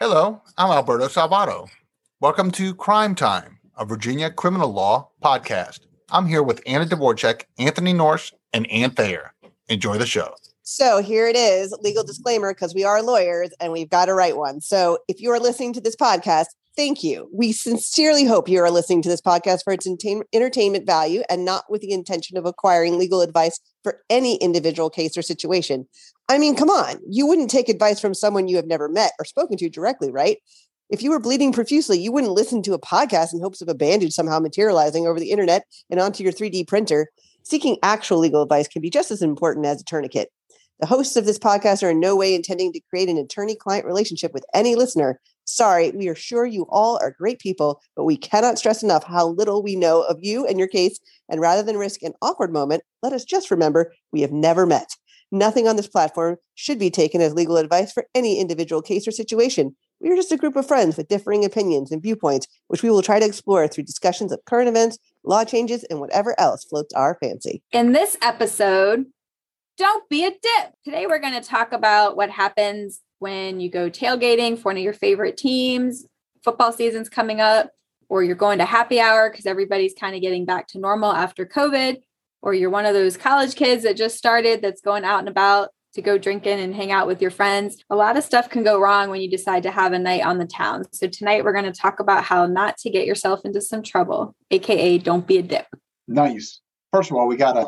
Hello, I'm Alberto Salvato. Welcome to Crime Time, a Virginia criminal law podcast. I'm here with Anna Dvorak, Anthony Norse, and Ann Thayer. Enjoy the show. So here it is, legal disclaimer, because we are lawyers and we've got to write one. So if you are listening to this podcast, thank you. We sincerely hope you are listening to this podcast for its entertainment value and not with the intention of acquiring legal advice for any individual case or situation. I mean, come on, you wouldn't take advice from someone you have never met or spoken to directly, right? If you were bleeding profusely, you wouldn't listen to a podcast in hopes of a bandage somehow materializing over the internet and onto your 3D printer. Seeking actual legal advice can be just as important as a tourniquet. The hosts of this podcast are in no way intending to create an attorney client relationship with any listener. Sorry, we are sure you all are great people, but we cannot stress enough how little we know of you and your case. And rather than risk an awkward moment, let us just remember we have never met. Nothing on this platform should be taken as legal advice for any individual case or situation. We are just a group of friends with differing opinions and viewpoints, which we will try to explore through discussions of current events, law changes, and whatever else floats our fancy. In this episode, don't be a dip. Today, we're going to talk about what happens when you go tailgating for one of your favorite teams, football season's coming up, or you're going to happy hour because everybody's kind of getting back to normal after COVID, or you're one of those college kids that just started that's going out and about to go drinking and hang out with your friends. A lot of stuff can go wrong when you decide to have a night on the town. So tonight we're going to talk about how not to get yourself into some trouble, aka don't be a dip. Nice. First of all, we got to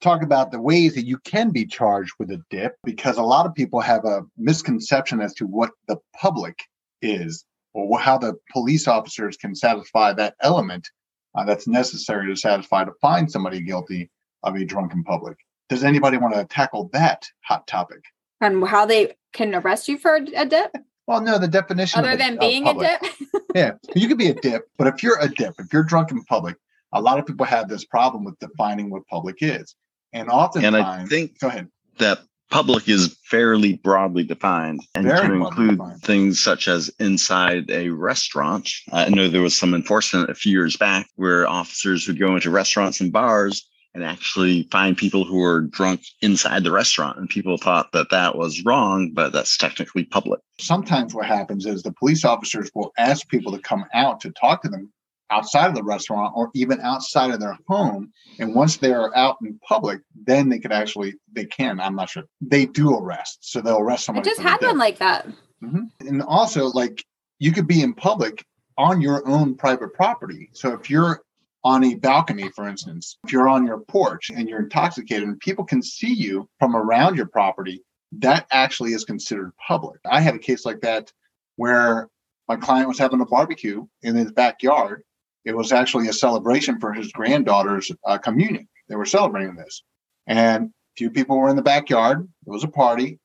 talk about the ways that you can be charged with a dip because a lot of people have a misconception as to what the public is or how the police officers can satisfy that element uh, that's necessary to satisfy to find somebody guilty of a drunken public does anybody want to tackle that hot topic? And how they can arrest you for a dip? Well, no, the definition other than being a dip. yeah, you could be a dip, but if you're a dip, if you're drunk in public, a lot of people have this problem with defining what public is, and oftentimes, and I think go ahead. That public is fairly broadly defined and Very can include defined. things such as inside a restaurant. I know there was some enforcement a few years back where officers would go into restaurants and bars and actually find people who were drunk inside the restaurant. And people thought that that was wrong, but that's technically public. Sometimes what happens is the police officers will ask people to come out to talk to them outside of the restaurant or even outside of their home. And once they're out in public, then they could actually, they can, I'm not sure, they do arrest. So they'll arrest someone. I just had one like that. Mm-hmm. And also, like, you could be in public on your own private property. So if you're on a balcony, for instance, if you're on your porch and you're intoxicated and people can see you from around your property, that actually is considered public. I had a case like that where my client was having a barbecue in his backyard. It was actually a celebration for his granddaughter's uh, communion. They were celebrating this. And a few people were in the backyard. It was a party.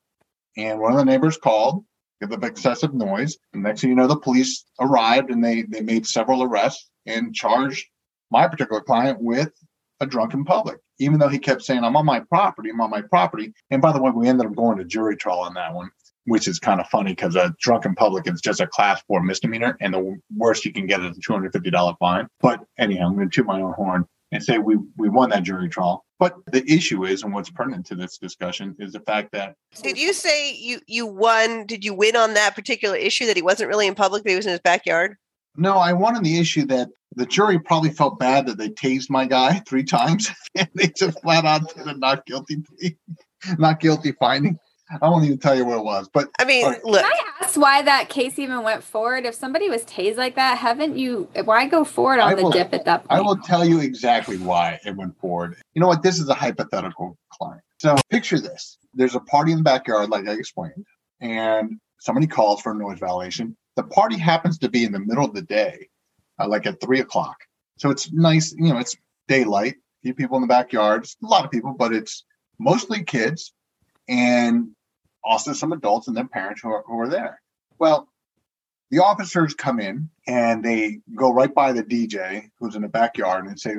And one of the neighbors called, give up excessive noise. And next thing you know, the police arrived and they, they made several arrests and charged my particular client with a drunken public, even though he kept saying, I'm on my property, I'm on my property. And by the way, we ended up going to jury trial on that one, which is kind of funny because a drunken public is just a class four misdemeanor. And the worst you can get is a $250 fine. But anyhow, I'm going to toot my own horn and say we, we won that jury trial. But the issue is, and what's pertinent to this discussion is the fact that. Did you say you, you won? Did you win on that particular issue that he wasn't really in public, but he was in his backyard? No, I won on the issue that the jury probably felt bad that they tased my guy three times and they just flat out did a not guilty plea, not guilty finding. I won't even tell you what it was, but I mean, right. look. Can I ask why that case even went forward? If somebody was tased like that, haven't you? Why go forward on I the will, dip at that point? I will tell you exactly why it went forward. You know what? This is a hypothetical client. So picture this: there's a party in the backyard, like I explained, and somebody calls for a noise violation. The party happens to be in the middle of the day, uh, like at three o'clock. So it's nice, you know, it's daylight, few people in the backyard, a lot of people, but it's mostly kids and also some adults and their parents who are, who are there. Well, the officers come in and they go right by the DJ who's in the backyard and say,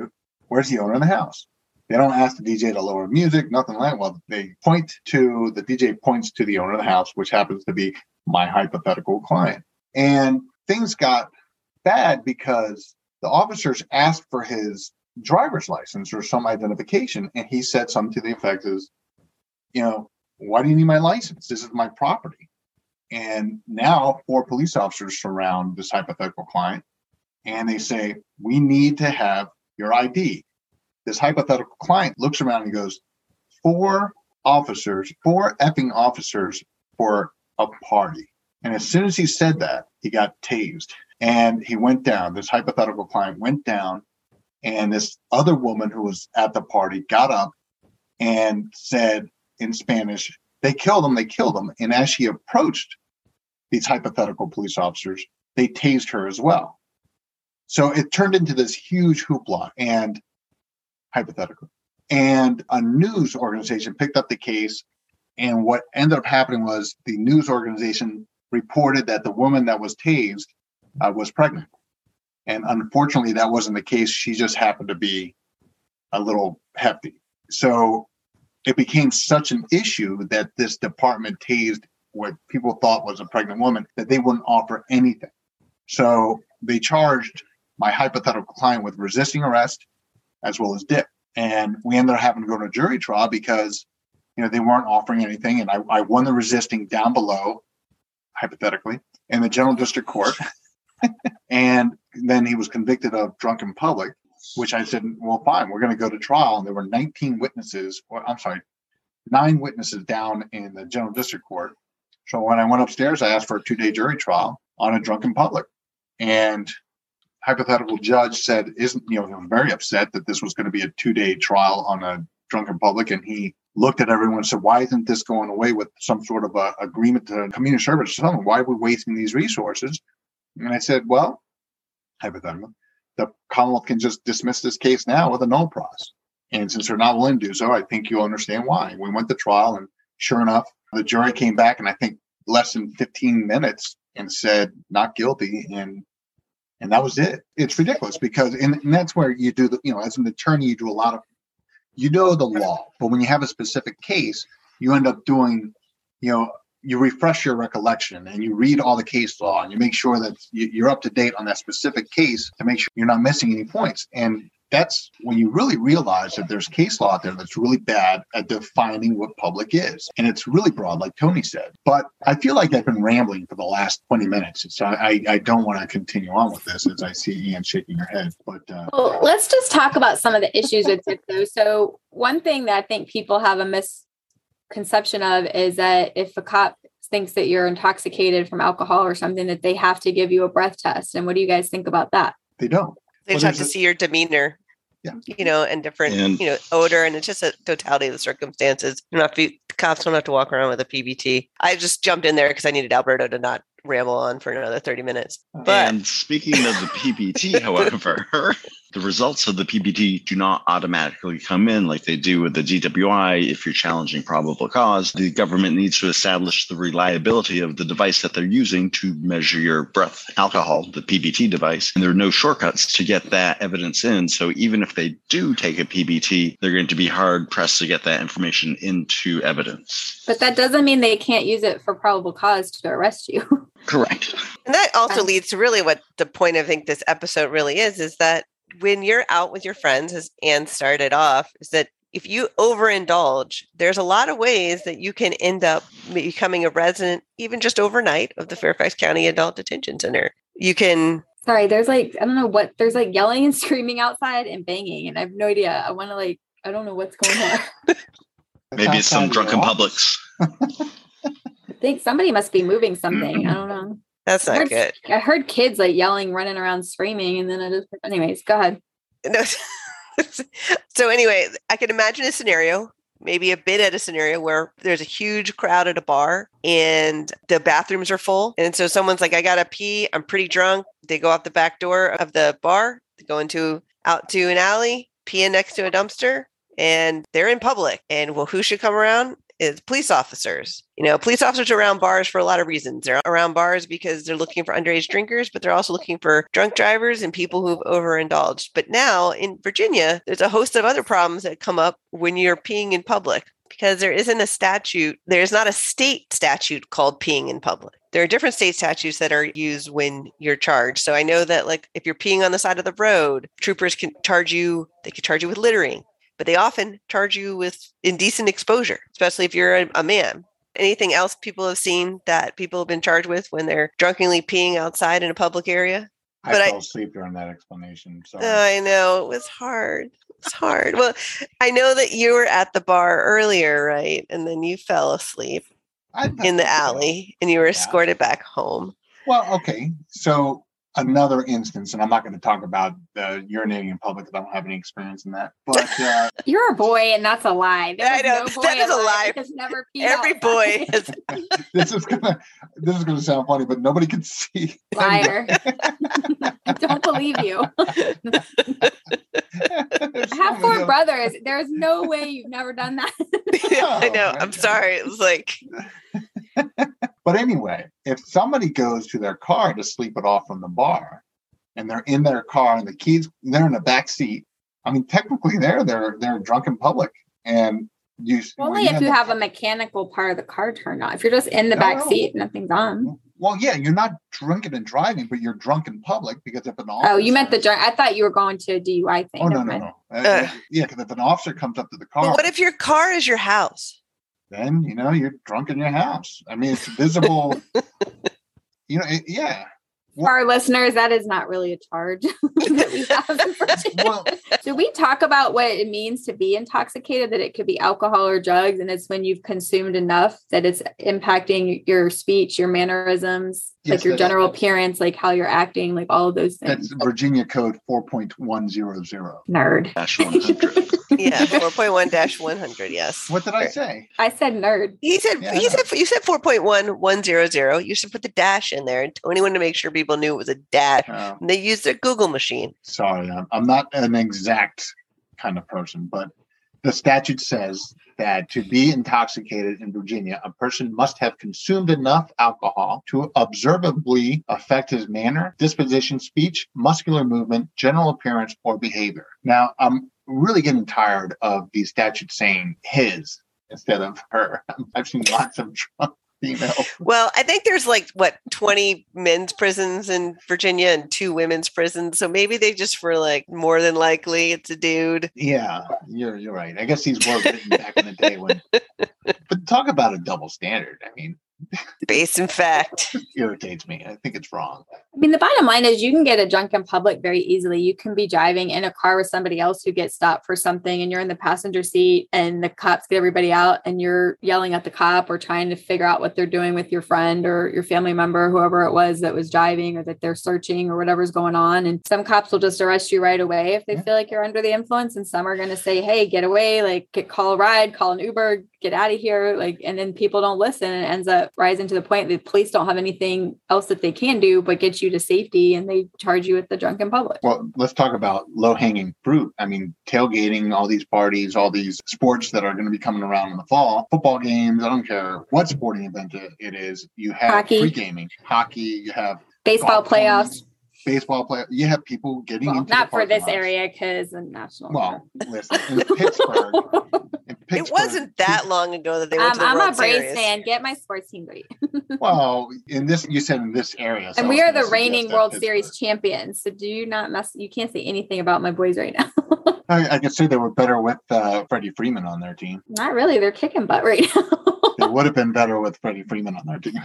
Where's the owner of the house? They don't ask the DJ to lower music, nothing like that. Well, they point to the DJ points to the owner of the house, which happens to be my hypothetical client. And things got bad because the officers asked for his driver's license or some identification, and he said something to the effect is, you know, why do you need my license? This is my property. And now four police officers surround this hypothetical client and they say, We need to have your ID. This hypothetical client looks around and goes, Four officers, four effing officers for a party. And as soon as he said that, he got tased and he went down. This hypothetical client went down, and this other woman who was at the party got up and said in Spanish, They killed him, they killed him. And as she approached these hypothetical police officers, they tased her as well. So it turned into this huge hoopla and hypothetical. And a news organization picked up the case. And what ended up happening was the news organization reported that the woman that was tased uh, was pregnant. And unfortunately, that wasn't the case. She just happened to be a little hefty. So it became such an issue that this department tased what people thought was a pregnant woman that they wouldn't offer anything. So they charged my hypothetical client with resisting arrest as well as dip. And we ended up having to go to a jury trial because you know they weren't offering anything. And I, I won the resisting down below, hypothetically, in the general district court. and then he was convicted of drunken public, which I said, well, fine, we're going to go to trial. And there were 19 witnesses, or I'm sorry, nine witnesses down in the general district court. So when I went upstairs, I asked for a two day jury trial on a drunken public. And hypothetical judge said, isn't, you know, he was very upset that this was going to be a two day trial on a drunken public. And he looked at everyone and said, why isn't this going away with some sort of a agreement to community service? Or something? Why are we wasting these resources? And I said, well, hypothetically, the Commonwealth can just dismiss this case now with a nolle pros. And since they're not willing to do so, I think you'll understand why. We went to trial, and sure enough, the jury came back, and I think less than 15 minutes and said not guilty. And and that was it. It's ridiculous because, and, and that's where you do the, you know, as an attorney, you do a lot of, you know, the law, but when you have a specific case, you end up doing, you know, you refresh your recollection and you read all the case law and you make sure that you're up to date on that specific case to make sure you're not missing any points. And that's when you really realize that there's case law out there that's really bad at defining what public is. And it's really broad, like Tony said. But I feel like I've been rambling for the last 20 minutes. So I, I don't want to continue on with this as I see Ian shaking her head. But uh, well, let's just talk about some of the issues with it, though. So, one thing that I think people have a misconception of is that if a cop thinks that you're intoxicated from alcohol or something, that they have to give you a breath test. And what do you guys think about that? They don't. They well, just have to a, see your demeanor. Yeah. You know, and different, and, you know, odor, and it's just a totality of the circumstances. You know, the cops don't have to walk around with a PBT. I just jumped in there because I needed Alberto to not ramble on for another 30 minutes. Uh, but and speaking of the PBT, however, the results of the PBT do not automatically come in like they do with the DWI if you're challenging probable cause. The government needs to establish the reliability of the device that they're using to measure your breath alcohol, the PBT device. And there are no shortcuts to get that evidence in. So even if they do take a PBT, they're going to be hard pressed to get that information into evidence. But that doesn't mean they can't use it for probable cause to arrest you. Correct. And that also leads to really what the point I think this episode really is is that when you're out with your friends, as Anne started off, is that if you overindulge, there's a lot of ways that you can end up becoming a resident, even just overnight, of the Fairfax County Adult Detention Center. You can. Sorry, there's like, I don't know what, there's like yelling and screaming outside and banging, and I have no idea. I want to, like, I don't know what's going on. Maybe it's some drunken publics. I think somebody must be moving mm-hmm. something. I don't know. That's not I heard, good. I heard kids like yelling, running around, screaming, and then I just, anyways, go ahead. No. so anyway, I can imagine a scenario, maybe a bit at a scenario where there's a huge crowd at a bar and the bathrooms are full. And so someone's like, I gotta pee, I'm pretty drunk. They go out the back door of the bar, they go into out to an alley, pee next to a dumpster, and they're in public. And well, who should come around? Is police officers. You know, police officers are around bars for a lot of reasons. They're around bars because they're looking for underage drinkers, but they're also looking for drunk drivers and people who've overindulged. But now in Virginia, there's a host of other problems that come up when you're peeing in public because there isn't a statute, there's not a state statute called peeing in public. There are different state statutes that are used when you're charged. So I know that like if you're peeing on the side of the road, troopers can charge you, they can charge you with littering but they often charge you with indecent exposure, especially if you're a, a man. Anything else people have seen that people have been charged with when they're drunkenly peeing outside in a public area? I But I- fell asleep during that explanation. So oh, I know it was hard. It's hard. Well, I know that you were at the bar earlier, right? And then you fell asleep in the alley and you were Yeah. escorted back home. Well, okay. So another instance, and I'm not going to talk about uh, urinating in public because I don't have any experience in that. But uh, You're a boy, and that's a lie. There I know, no boy that is a lie. never peed Every boy outside. has this is gonna this is gonna sound funny, but nobody can see. Liar. Don't believe you. I have four many brothers. There's no way you've never done that. I know. Oh, I'm okay. sorry. It was like But anyway, if somebody goes to their car to sleep it off from the bar, and they're in their car and the keys they're in the back seat, I mean, technically, they're they're they're drunk in public, and you Only if you have a mechanical part of the car turned on. If you're just in the No, back no. seat, nothing's on. Well, yeah, you're not drinking and driving, but you're drunk in public because if an officer Oh, you meant the drunk. I thought you were going to a DUI thing. Oh no no no! Uh, Uh. yeah, because if an officer comes up to the car, But what if your car is your house? Then you know you're drunk in your house. I mean, it's visible. you know, it, yeah. For our listeners, that is not really a charge that we have. Well, So we talk about what it means to be intoxicated, that it could be alcohol or drugs, and it's when you've consumed enough that it's impacting your speech, your mannerisms, Yes, like your that- general appearance, like how you're acting, like all of those that's things. Virginia Code four point one zero zero. Nerd. Dash 100. Yeah, 4.1 100. Yes. What did I say? I said nerd. He said Yeah, I he said you said 4.1100. You should put the dash in there. And Tony wanted to make sure people knew it was a dash. Uh, And they used their Google machine. sorry, I'm, I'm not an exact kind of person, but the statute says that to be intoxicated in Virginia, a person must have consumed enough alcohol to observably affect his manner, disposition, speech, muscular movement, general appearance, or behavior. Now, I'm really getting tired of the statute saying his instead of her. I've seen lots of drunk females. Well, I think there's like what 20 men's prisons in Virginia and two women's prisons. So maybe they just were like more than likely it's a dude. Yeah, you're you're right. I guess these were written back in the day when. But talk about a double standard. I mean, Based in fact. irritates me. I think it's wrong. I mean, the bottom line is you can get a drunk in public very easily. You can be driving in a car with somebody else who gets stopped for something and you're in the passenger seat and the cops get everybody out and you're yelling at the cop or trying to figure out what they're doing with your friend or your family member, whoever it was that was driving or that they're searching or whatever's going on. And some cops will just arrest you right away if they Yeah. feel like you're under the influence. And some are going to say, hey, get away, like get call a ride, call an Uber, get out of here. Like, and then people don't listen and it ends up rising to the point that police don't have anything else that they can do but get you to safety and they charge you with the drunk in public. Well, let's talk about low hanging fruit. I mean, tailgating, all these parties, all these sports that are going to be coming around in the fall, football games. I don't care what sporting event it- is. You have Hockey. free gaming, hockey. You have Baseball playoffs. tournaments, baseball play. You have people getting Well, into not for this lots. area because national. Well, listen, in Pittsburgh, Pittsburgh, It wasn't that long ago that they went um, to the I'm World a Braves Series. fan. Get my sports team great. Well, in this, you said in this area, so and we are the reigning World Pittsburgh. Series champions. So do you not mess? You can't say anything about my boys right now. I, I could say they were better with uh, Freddie Freeman on their team. not really. They're kicking butt right now. They would have been better with Freddie Freeman on their team.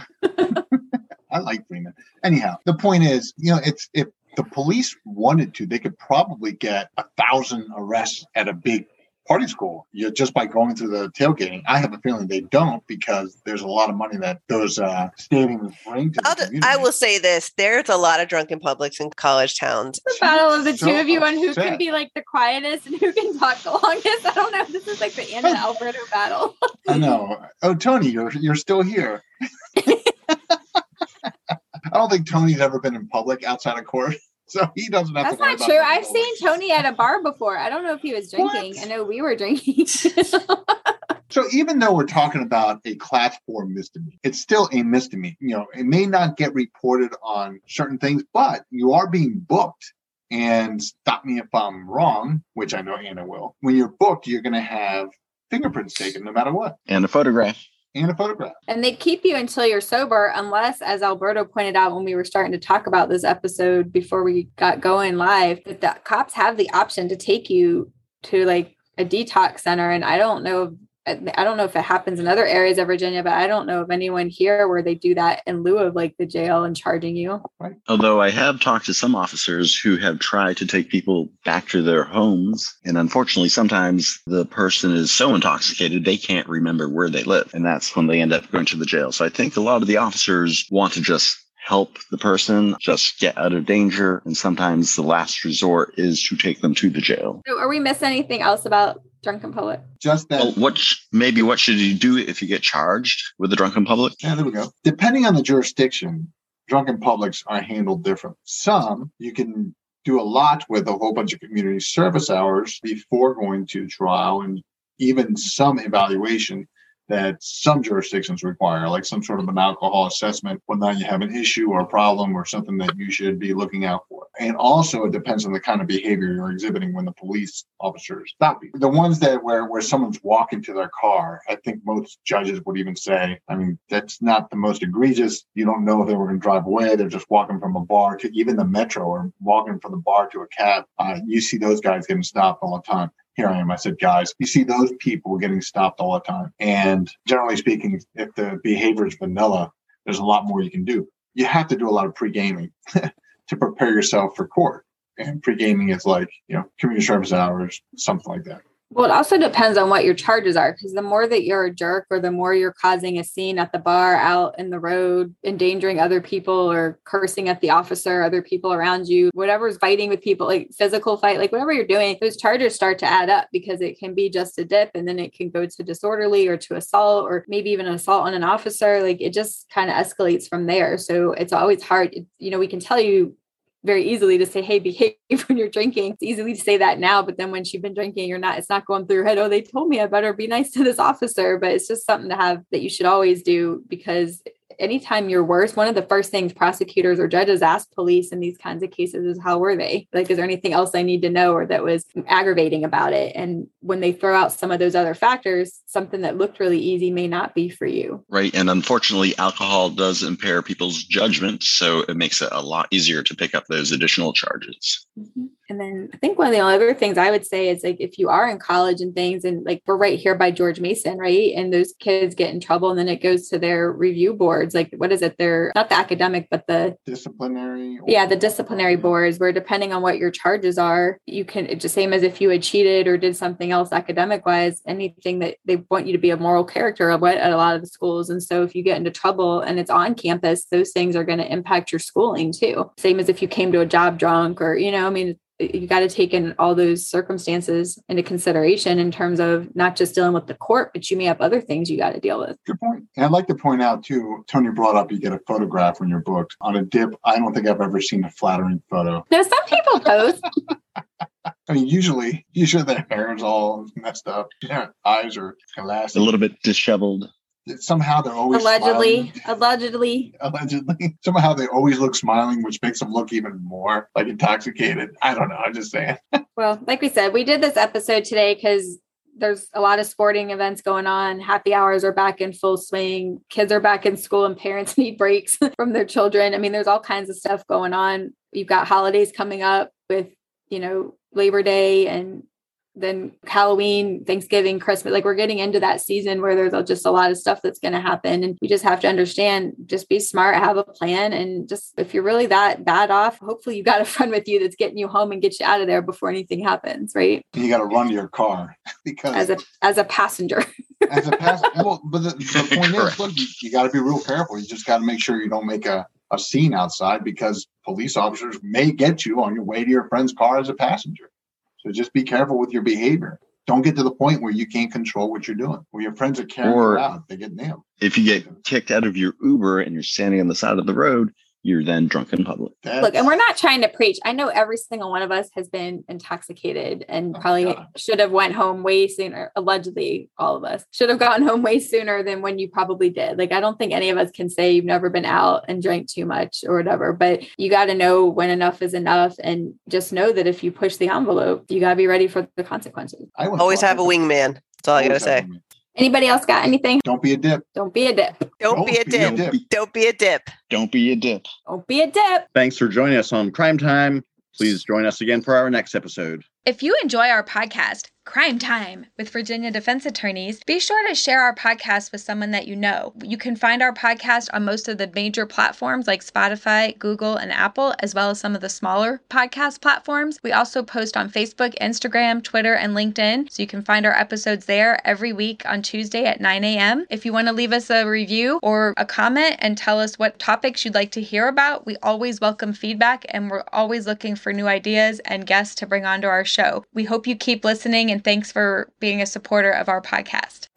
I like Freeman. Anyhow, the point is, you know, it's if the police wanted to, they could probably get a thousand arrests at a big party school you know, just by going through the tailgating. I have a feeling they don't because there's a lot of money that those uh, stadiums bring to the I'll community. I will say this: there's a lot of drunken publics in college towns. the battle of the So two of you on who can be like the quietest and who can talk the longest. I don't know. This is like the Anna Alberto battle. I know. Oh, Tony, you're you're still here. I don't think Tony's ever been in public outside of court, so he doesn't have That's to. not true. I've bullied. seen Tony at a bar before. I don't know if he was drinking. What? I know we were drinking. So even though we're talking about a class four misdemeanor, it's still a misdemeanor. You know, it may not get reported on certain things, but you are being booked. And stop me if I'm wrong, which I know Anna will. When you're booked, you're going to have fingerprints taken no matter what, And a photograph. And a photograph. And they keep you until you're sober, unless, as Alberto pointed out when we were starting to talk about this episode before we got going live, that the cops have the option to take you to like a detox center. And I don't know I don't know if it happens in other areas of Virginia, but I don't know of anyone here where they do that in lieu of like the jail and charging you. Right. Although I have talked to some officers who have tried to take people back to their homes. And unfortunately, sometimes the person is so intoxicated, they can't remember where they live. And that's when they end up going to the jail. So I think a lot of the officers want to just help the person just get out of danger. And sometimes the last resort is to take them to the jail. So are we missing anything else about drunken public? Just that. Well, what maybe what should you do if you get charged with a drunken public? Yeah, there we go. Depending on the jurisdiction, drunken publics are handled different. Some you can do a lot with a whole bunch of community service hours before going to trial and even some evaluation that some jurisdictions require, like some sort of an alcohol assessment when you have an issue or a problem or something that you should be looking out for. And also it depends on the kind of behavior you're exhibiting when the police officers stop you. The ones that where where someone's walking to their car, I think most judges would even say, I mean, that's not the most egregious. You don't know if they were going to drive away. They're just walking from a bar to even the metro or walking from the bar to a cab. Uh, you see those guys getting stopped all the time here I am. I said, guys, you see those people getting stopped all the time. And generally speaking, if the behavior is vanilla, there's a lot more you can do. You have to do a lot of pre-gaming to prepare yourself for court. And pre-gaming is like, you know, community service hours, something like that. Well, it also depends on what your charges are because the more that you're a jerk or the more you're causing a scene at the bar, out in the road, endangering other people or cursing at the officer, other people around you, whatever's fighting with people, like physical fight, like whatever you're doing, those charges start to add up because it can be just a dip and then it can go to disorderly or to assault or maybe even an assault on an officer. Like it just kind of escalates from there. So it's always hard. You know, we can tell you very easily to say, hey, behave when you're drinking. It's easily to say that now, but then when you've been drinking, you're not, it's not going through your head. Oh, they told me I better be nice to this officer. But it's just something to have that you should always do because anytime you're worse, one of the first things prosecutors or judges ask police in these kinds of cases is how were they? Like, is there anything else I need to know or that was aggravating about it? And when they throw out some of those other factors, something that looked really easy may not be for you. Right. And unfortunately, alcohol does impair people's judgment. So it makes it a lot easier to pick up those additional charges. Mm-hmm. And then I think one of the other things I would say is like if you are in college and things, and like we're right here by George Mason, right? And those kids get in trouble and then it goes to their review boards. Like, what is it? They're not the academic, but the disciplinary. Yeah, the disciplinary boards, where depending on what your charges are, you can, it's the same as if you had cheated or did something else academic wise, anything that they want you to be a moral character of what at a lot of the schools. And so if you get into trouble and it's on campus, those things are going to impact your schooling too. Same as if you came to a job drunk or, you know, I mean, you got to take in all those circumstances into consideration in terms of not just dealing with the court, but you may have other things you got to deal with. Good point. And I'd like to point out too, Tony brought up you get a photograph when you're booked on a dip. I don't think I've ever seen a flattering photo. No, some people post. I mean, usually, usually their hair is all messed up. Yeah, eyes are glassy. A little bit disheveled somehow they're always allegedly. smiling. allegedly. Allegedly. Somehow they always look smiling which makes them look even more like intoxicated. I don't know. I'm just saying. Well like we said we did this episode today because there's a lot of sporting events going on. Happy hours are back in full swing. Kids are back in school and parents need breaks from their children. I mean there's all kinds of stuff going on. You've got holidays coming up with you know labor day and then Halloween, Thanksgiving, Christmas. Like we're getting into that season where there's just a lot of stuff that's going to happen. And you just have to understand, just be smart, have a plan. And just if you're really that bad off, hopefully you got a friend with you that's getting you home and get you out of there before anything happens. Right. You got to run to your car because as a, as a passenger. as a passenger. Well, but the, the point is, look, you, you got to be real careful. You just got to make sure you don't make a, a scene outside because police officers may get you on your way to your friend's car as a passenger. So just be careful with your behavior. Don't get to the point where you can't control what you're doing. Where your friends are carrying or out, they get nailed. If you get kicked out of your Uber and you're standing on the side of the road, you're then drunk in public. That's, Look, and we're not trying to preach. I know every single one of us has been intoxicated and oh probably should have went home way sooner. Allegedly, all of us should have gotten home way sooner than when you probably did. Like I don't think any of us can say you've never been out and drank too much or whatever, but you got to know when enough is enough and just know that if you push the envelope, you got to be ready for the consequences. I always have a wingman. That's all I got to say. Anybody else got anything? Don't be a dip. Don't be a dip. Don't, Don't be, a, be dip. a dip. Don't be a dip. Don't be a dip. Don't be a dip. Thanks for joining us on Crime Time. Please join us again for our next episode. If you enjoy our podcast, Crime Time with Virginia defense attorneys. Be sure to share our podcast with someone that you know. You can find our podcast on most of the major platforms like Spotify, Google, and Apple, as well as some of the smaller podcast platforms. We also post on Facebook, Instagram, Twitter, and LinkedIn, so you can find our episodes there every week on Tuesday at 9 a.m. If you want to leave us a review or a comment and tell us what topics you'd like to hear about, we always welcome feedback and we're always looking for new ideas and guests to bring onto our show. We hope you keep listening and thanks for being a supporter of our podcast.